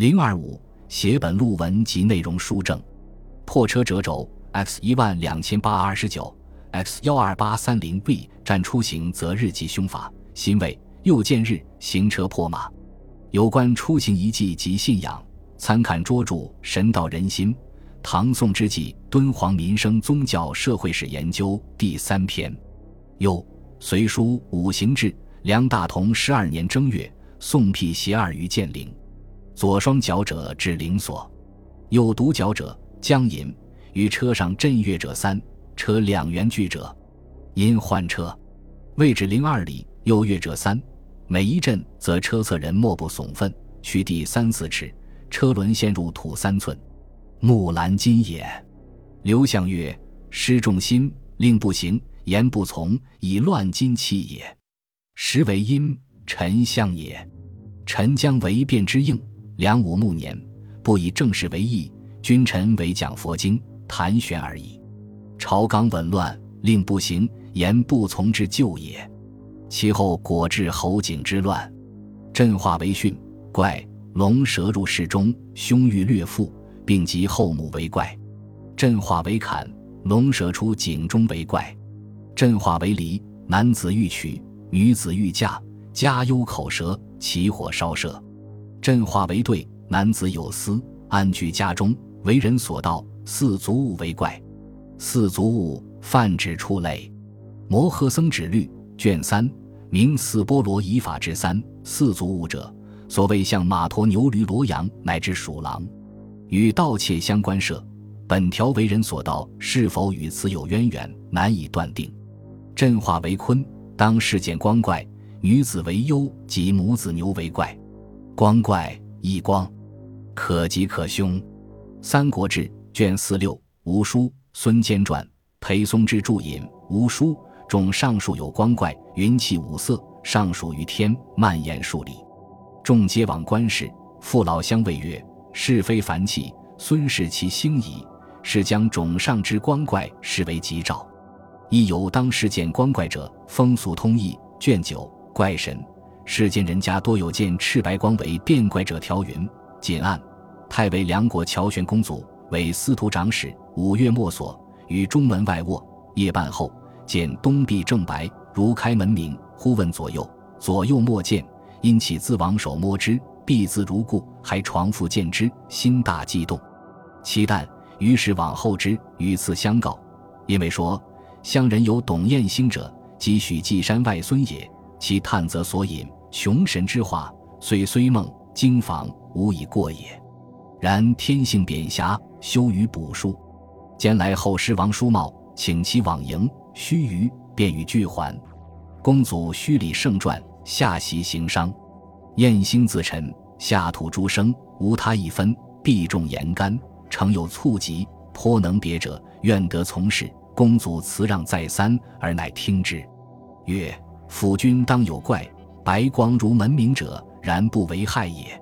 零二五写本录文及内容书证。破车折轴 x 一万两千八二十九 x 幺二八三零 b 战出行则日记凶法辛未又见日行车破马。有关出行遗迹及信仰，参看拙著《神道人心》。唐宋之际敦煌民生宗教社会史研究第三篇。又《隋书五行志》，梁大同十二年正月，宋辟邪二于建陵。左双脚者至灵所，右独脚者将引。于车上震乐者三，车两员聚者，因换车，位置零二里。右乐者三，每一阵则车侧人莫不耸奋，去地三四尺，车轮陷入土三寸。木兰金也。刘向曰：“失重心，令不行，言不从，以乱金气也。时为阴，臣相也。臣将为变之应。梁武暮年，不以政事为义，君臣为讲佛经，谈玄而已。朝纲紊乱，令不行，言不从之旧也。其后果至侯景之乱，朕化为训，怪龙蛇入室中，凶欲掠妇。”并及后母为怪，朕化为坎；龙蛇出井中为怪，朕化为离。男子欲娶，女子欲嫁，家忧口舌，起火烧舍。振化为对，男子有私，安居家中，为人所盗。四足物为怪，四足物泛指出类。摩诃僧指律卷三，明四波罗夷法之三。四足物者，所谓像马驮牛驴骡羊乃至鼠狼。与盗窃相关涉，本条为人所盗，是否与此有渊源，难以断定。振化为坤，当世见光怪，女子为忧，及母子牛为怪。光怪异光，可吉可凶。《三国志》卷四六，吴书孙坚传，裴松之注引。吴书中上述有光怪，云气五色，上属于天，蔓延数里。众皆往观视，父老相谓曰。是非凡气，孙氏其星矣。是将种上之光怪视为吉兆。亦有当世见光怪者，风俗通义卷九怪神。世间人家多有见赤白光为变怪者条云。谨案：太尉梁国乔玄公祖为司徒长史，五月末所于中门外卧，夜半后见东壁正白，如开门明。忽问左右，左右莫见，因起自往手摸之。必自如故，还床复见之，心大激动。其旦于是往后之，与次相告。因为说乡人有董彦兴者，即许继山外孙也。其探则所引穷神之话，虽虽梦经访，无以过也。然天性贬狭，羞于卜数。兼来后师王叔茂，请其往迎，须臾便与俱还。公祖虚礼圣传，下席行商。燕星自陈，下吐诸生，无他一分。必重言干，诚有促疾，颇能别者，愿得从事。公祖辞让再三，而乃听之。曰：辅君当有怪，白光如门明者，然不为害也。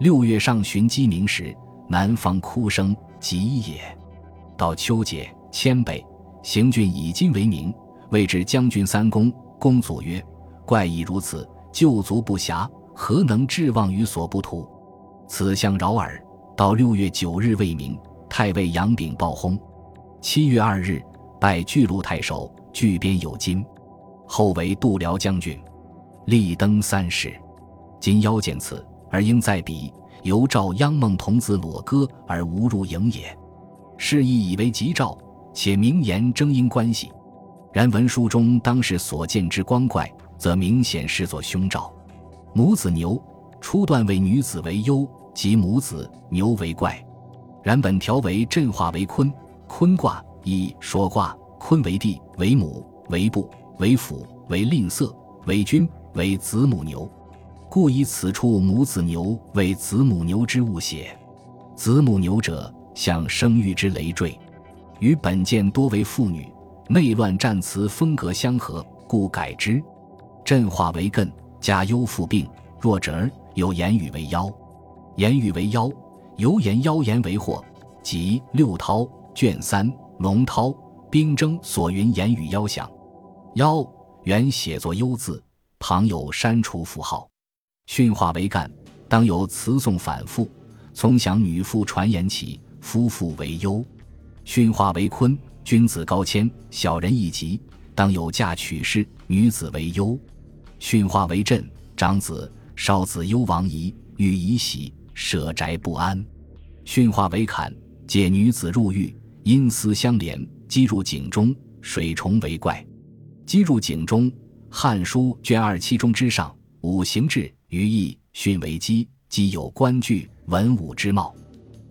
六月上旬鸡鸣时，南方哭声急也。到秋节，千北，行郡以今为名，谓之将军三公。公祖曰：怪亦如此，旧族不暇。何能至望于所不图？此相扰耳。到六月九日未明，太尉杨炳暴薨。七月二日，拜巨鹿太守，巨边有金。后为度辽将军，立登三世。今邀见此，而应在彼，犹召央孟童子裸歌而无入营也。是亦以为吉兆，且明言征因关系。然文书中当时所见之光怪，则明显视作凶兆。母子牛初段为女子为忧，即母子牛为怪。然本条为震化为坤，坤卦以说卦，坤为地，为母，为部，为辅，为吝啬，为君，为子母牛，故以此处母子牛为子母牛之物写。子母牛者，象生育之累赘，与本件多为妇女，内乱战词风格相合，故改之。震化为艮。加忧父病，弱者儿有言语为妖，言语为妖，有言妖言为祸。即六韬卷三龙韬兵征所云言语妖响，妖原写作幽字，旁有删除符号。训化为干，当有词颂反复，从享女妇传言起，夫妇为忧。训化为坤，君子高迁，小人易及，当有嫁娶事，女子为忧。训化为震，长子少子忧亡夷，欲以喜，舍宅不安。训化为坎，借女子入狱，阴丝相连，积入井中，水虫为怪。鸡入井中，《汉书》卷二七中之上，五行志于义训为鸡，鸡有官具文武之貌，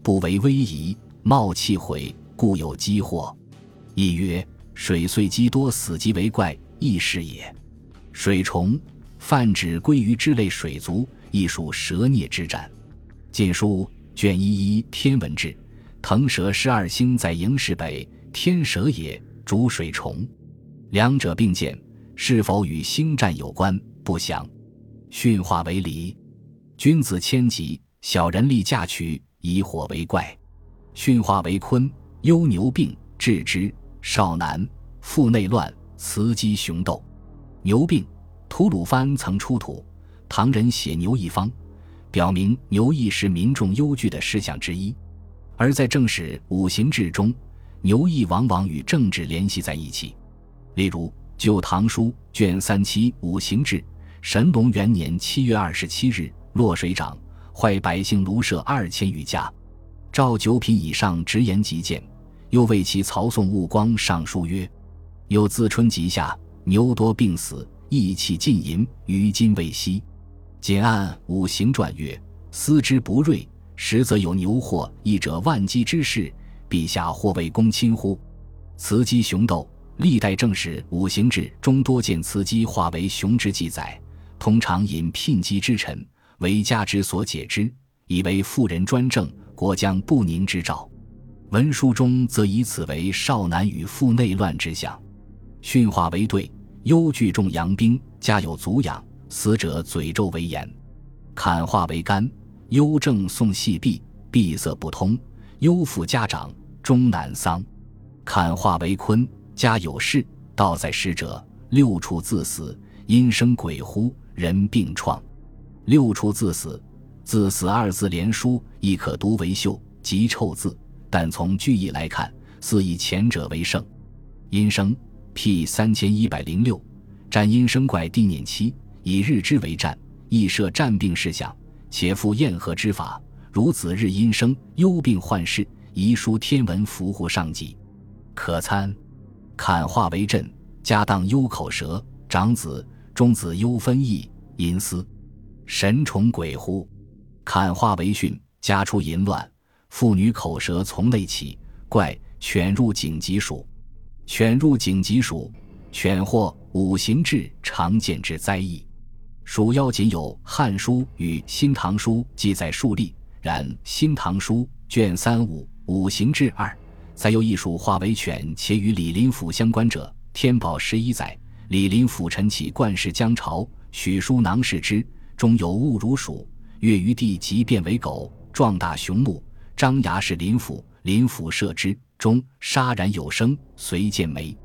不为威仪，貌气毁。故有积祸，亦曰水岁积多死即为怪，亦是也。水虫泛指鲑鱼之类水族，亦属蛇孽之战。《晋书》卷一一天文志，腾蛇十二星在营室北，天蛇也，主水虫。两者并见，是否与星战有关？不详。训化为离，君子迁疾，小人立嫁娶，以火为怪。训化为坤。忧牛病，治之。少男，腹内乱，雌鸡雄斗。牛病，吐鲁番曾出土唐人写牛一方，表明牛疫是民众忧惧的事项之一。而在正史五行志中，牛疫往往与政治联系在一起。例如《旧唐书》卷三七五行志，神龙元年七月二十七日，洛水涨，坏百姓庐舍二千余家，赵九品以上直言极谏。又为其曹宋务光上书曰：“有自春及夏，牛多病死，义气尽淫，于今未息。”简按五行传曰：“思之不锐，实则有牛祸，亦者万机之事。陛下或为公亲乎？”雌鸡雄斗，历代正史五行志中多见雌鸡化为雄之记载，通常引聘鸡之臣为家之所解之，以为妇人专政，国将不宁之兆。文书中则以此为少男与妇内乱之象，训化为对，忧惧重阳兵，家有足养，死者嘴皱为言。坎化为干，忧正送细闭，闭塞不通，忧父家长，终难丧。坎化为坤，家有事，道在师者，六处自死，阴生鬼乎，人病创。六处自死，自死二字连书，亦可读为秀，即臭字。但从句意来看，似以前者为胜。阴生，P 三千一百零六，占阴生怪地念期，以日之为战，亦设战病事项，且复验合之法。如子日阴生，忧病患事，遗书天文符乎上级，可参。坎化为震，家当忧口舌，长子、中子忧分意，淫思，神虫鬼乎？坎化为巽，家出淫乱。妇女口舌从内起，怪犬入井即属。犬入井即属，犬或五行志常见之灾异。鼠妖仅有《汉书》与《新唐书》记载数例，然《新唐书》卷三五五行志二，再有一属化为犬，且与李林甫相关者。天宝十一载，李林甫晨起冠世江朝，许书囊视之，中有物如鼠。越于地即变为狗，壮大雄目。张牙是林甫，林甫射之，中杀然有声，随见眉，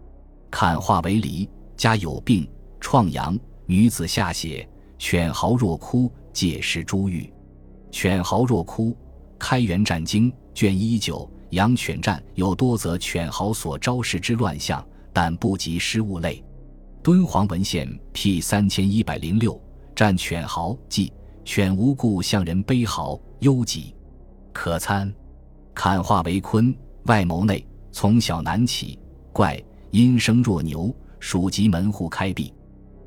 坎化为狸，家有病，创阳，女子下血，犬嚎若哭，借尸珠玉。犬嚎若哭，《开元战经》卷一九，养犬战有多则犬嚎所招式之乱象，但不及失物类。敦煌文献 P 三千一百零六，战犬嚎，即犬无故向人悲嚎，忧疾。可参，坎化为坤，外谋内，从小难起，怪阴生若牛，属及门户开闭。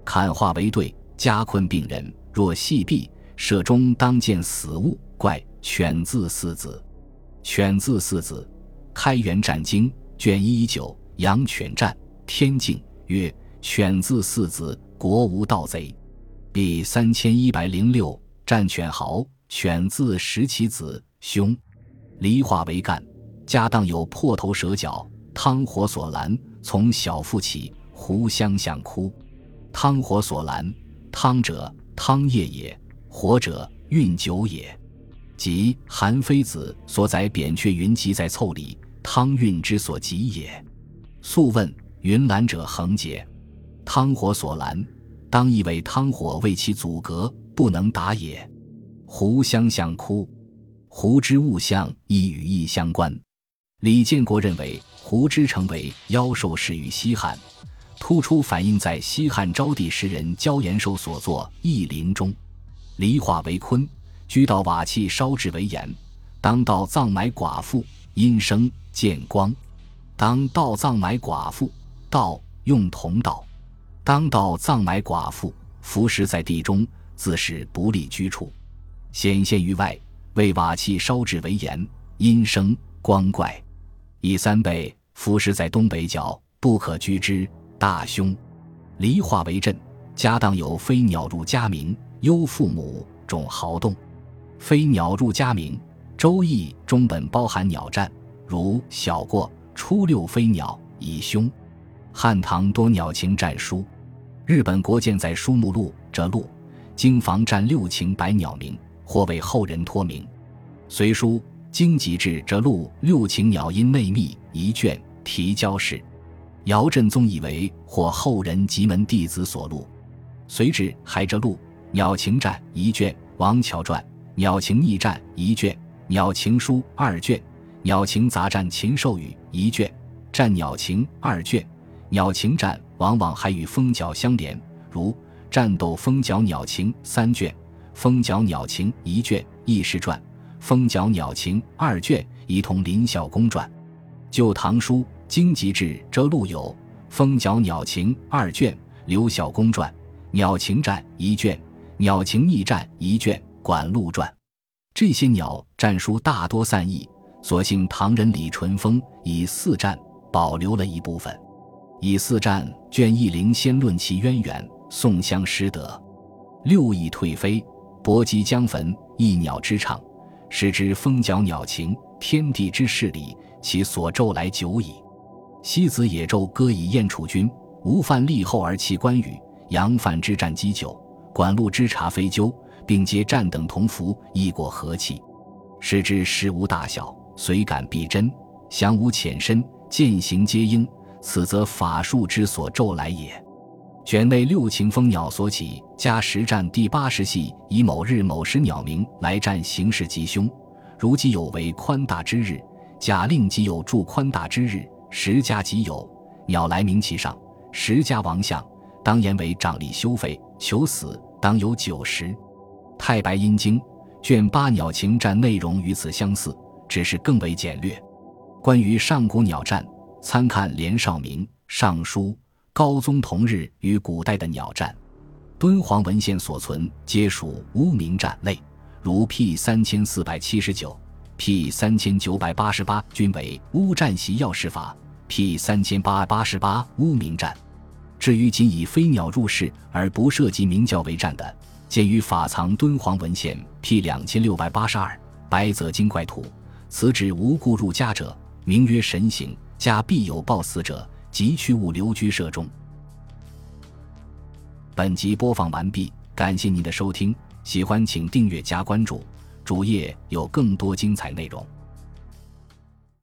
坎化为兑，家困病人，若细闭，舍中当见死物，怪犬字四子。犬字四子，开元战经卷一九，养犬战天境曰：犬字四子，国无盗贼。第三千一百零六，战犬豪，犬字十其子。兄，离化为干，家当有破头蛇角，汤火所拦，从小腹起，胡相向哭。汤火所拦，汤者汤液也，火者运酒也。即韩非子所载扁鹊云集在凑里，汤运之所及也。素问云拦者恒结，汤火所拦，当意为汤火为其阻隔，不能达也。胡相向哭。胡之物象亦与义相关。李建国认为，胡之成为妖兽始于西汉，突出反映在西汉昭帝时人焦延寿所作《易林》中。离化为鲲，居到瓦器烧制为盐。当道葬埋寡妇，阴生见光。当道葬埋寡妇，道用铜道。当道葬埋寡妇，浮尸在地中，自是不利居处。显现于外，为瓦器烧制为盐，阴生光怪。以三倍，浮尸在东北角，不可居之，大凶。离化为震，家当有飞鸟入家鸣，忧父母，种豪动。飞鸟入家名。《周易》中本包含鸟战，如小过初六飞鸟以凶。汉唐多鸟禽战书，日本国见在书目录这录，经房战六禽百鸟鸣，或为后人托名。隋书经籍志这录六禽鸟音内密一卷提交时。姚振宗以为或后人吉门弟子所录。隋志还这录鸟禽战一卷，王乔传鸟禽逆战一卷。鸟情书二卷，鸟情杂战禽兽语一卷，战鸟情二卷，鸟情战往往还与蜂角相连，如战斗蜂角鸟情三卷，蜂角鸟情一卷，异事传，蜂角鸟情二卷，一同林孝公传。旧唐书经籍志遮录有蜂角鸟情二卷，刘小公传，鸟情战一卷，鸟情逆战一卷，管路传。这些鸟战书大多散佚，所幸唐人李淳风以四战保留了一部分。以四战卷一零先论其渊源，宋相师德。六翼退飞，搏击将焚，一鸟之唱，使之风角鸟情，天地之势理，其所骤来久矣。西子野纣歌以燕楚君，吴范立后而弃关羽，杨范之战积久，管路之察非纠。并皆战等同服，亦过和气，使之事无大小，随感必真，详无浅深，见行皆应。此则法术之所咒来也。卷内六禽蜂鸟所起，加实战第八十系，以某日某时鸟鸣来战形势吉凶。如己有为宽大之日，假令即有助宽大之日，十家即有鸟来鸣其上，十家王相，当言为长力修废，求死当有九十。《太白阴经》卷八鸟情战内容与此相似，只是更为简略。关于上古鸟战，参看连少明《尚书》。高宗同日与古代的鸟战，敦煌文献所存皆属乌名战类，如 P 三千四百七十九、P 三千九百八十八均为乌战习要事法，P 三千八八十八乌名战。至于仅以飞鸟入室而不涉及鸣叫为战的，鉴于法藏敦煌文献 P 两千六百八十二白泽精怪图，此指无故入家者，名曰神行，家必有报死者，即去物流居舍中。本集播放完毕，感谢您的收听，喜欢请订阅加关注，主页有更多精彩内容。